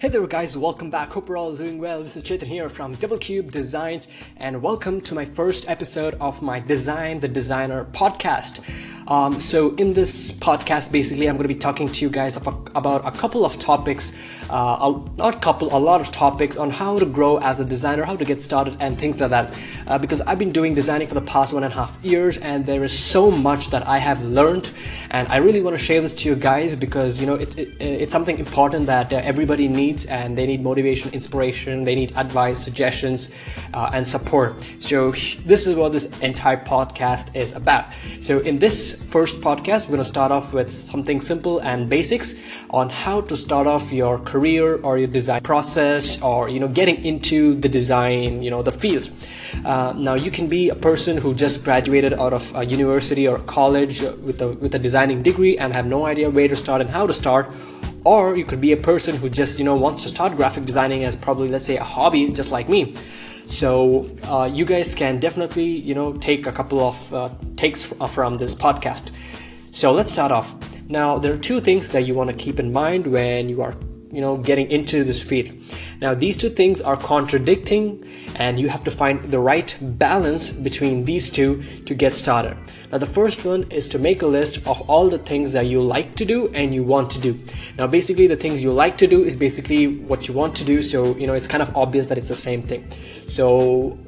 Hey there guys, welcome back. Hope you're all doing well. This is Chetan here from Double Cube Designs and welcome to my first episode of my Design the Designer podcast. Um, so in this podcast, basically, I'm going to be talking to you guys about a couple of topics, uh, not couple, a lot of topics on how to grow as a designer, how to get started, and things like that. Uh, because I've been doing designing for the past one and a half years, and there is so much that I have learned, and I really want to share this to you guys because you know it, it it's something important that uh, everybody needs, and they need motivation, inspiration, they need advice, suggestions, uh, and support. So this is what this entire podcast is about. So in this first podcast, we're going to start off with something simple and basics on how to start off your career or your design process or, you know, getting into the design, you know, the field. Uh, now, you can be a person who just graduated out of a university or college with a, with a designing degree and have no idea where to start and how to start or you could be a person who just you know wants to start graphic designing as probably let's say a hobby just like me so uh, you guys can definitely, you know, take a couple of uh, takes from this podcast. So let's start off. Now there are two things that you want to keep in mind when you are, you know, getting into this field. Now these two things are contradicting, and you have to find the right balance between these two to get started. Now, the first one is to make a list of all the things that you like to do and you want to do. Now, basically, the things you like to do is basically what you want to do. So, you know, it's kind of obvious that it's the same thing. So,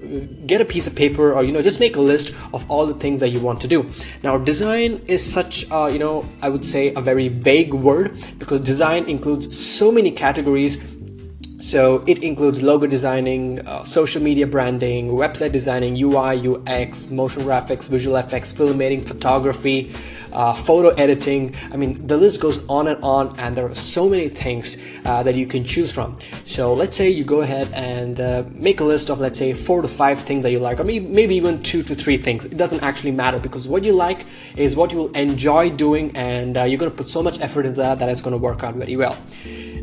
get a piece of paper or, you know, just make a list of all the things that you want to do. Now, design is such, uh, you know, I would say a very vague word because design includes so many categories so it includes logo designing, uh, social media branding, website designing, UI, UX, motion graphics, visual effects, filmmaking, photography, uh, photo editing. I mean, the list goes on and on, and there are so many things uh, that you can choose from. So let's say you go ahead and uh, make a list of, let's say, four to five things that you like, or maybe, maybe even two to three things. It doesn't actually matter because what you like is what you will enjoy doing, and uh, you're to put so much effort into that that it's to work out very well.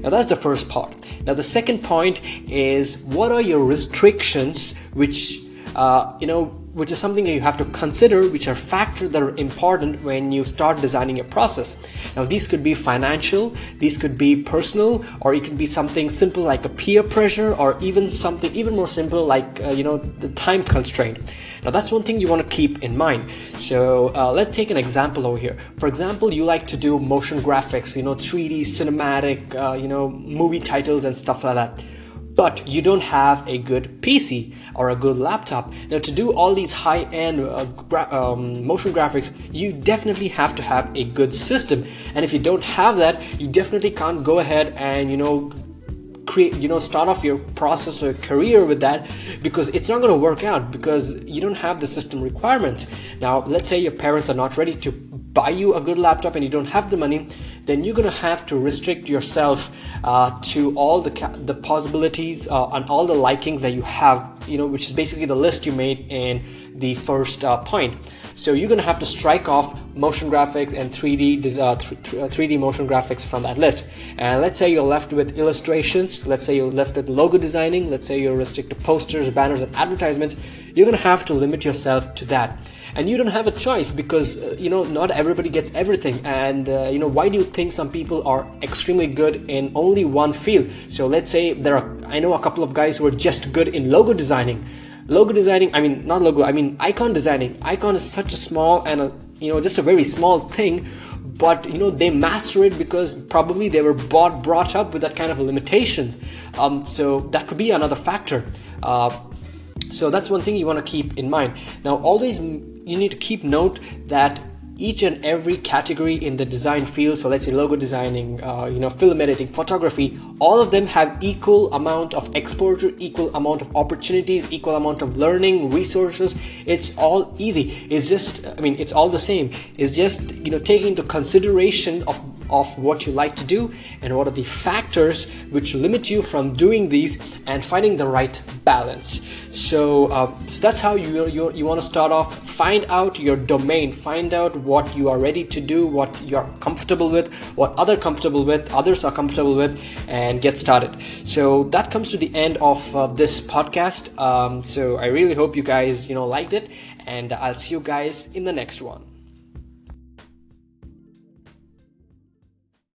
Now that's the first part. Now the second point is what are your restrictions which uh, you know which is something that you have to consider, which are factors that are important when you start designing a process. Now, these could be financial, these could be personal, or it could be something simple like a peer pressure, or even something even more simple like uh, you know the time constraint. Now, that's one thing you want to keep in mind. So, uh, let's take an example over here. For example, you like to do motion graphics, you know, 3D cinematic, uh, you know, movie titles and stuff like that but you don't have a good PC or a good laptop. Now, to do all these high end uh, gra- um, motion graphics, you definitely have to have a good system. And if you don't have that, you definitely can't go ahead and, you know, create you know start off your process or career with that because it's not going to work out because you don't have the system requirements now let's say your parents are not ready to buy you a good laptop and you don't have the money then you're to have to restrict yourself uh, to all the the possibilities uh, and all the likings that you have you know which is basically the list you made in the first uh, point so you're to have to strike off motion graphics and 3D uh, 3D uh, motion graphics from that list. And let's say you're left with illustrations. Let's say you're left with logo designing. Let's say you're restricted to posters, banners, and advertisements. You're to have to limit yourself to that and you don't have a choice because uh, you know not everybody gets everything and uh, you know why do you think some people are extremely good in only one field so let's say there are i know a couple of guys who are just good in logo designing logo designing i mean not logo i mean icon designing. Icon is such a small and a, you know just a very small thing but you know they master it because probably they were bought brought up with that kind of a limitation. Um, so that could be another factor. Uh, so that's one thing you want to keep in mind. Now always you need to keep note that each and every category in the design field. So let's say logo designing uh, you know film editing photography all of them have equal amount of exposure equal amount of opportunities equal amount of learning resources. It's all easy. It's just i mean it's all the same. It's just you know taking into consideration of of what you like to do and what are the factors which limit you from doing these and finding the right balance. So, uh, so that's how you, you, you want to start off. Find out your domain. Find out what you are ready to do what you're comfortable with what other comfortable with others are comfortable with and get started. So that comes to the end of uh, this podcast. Um, so i really hope you guys you know liked it and i'll see you guys in the next one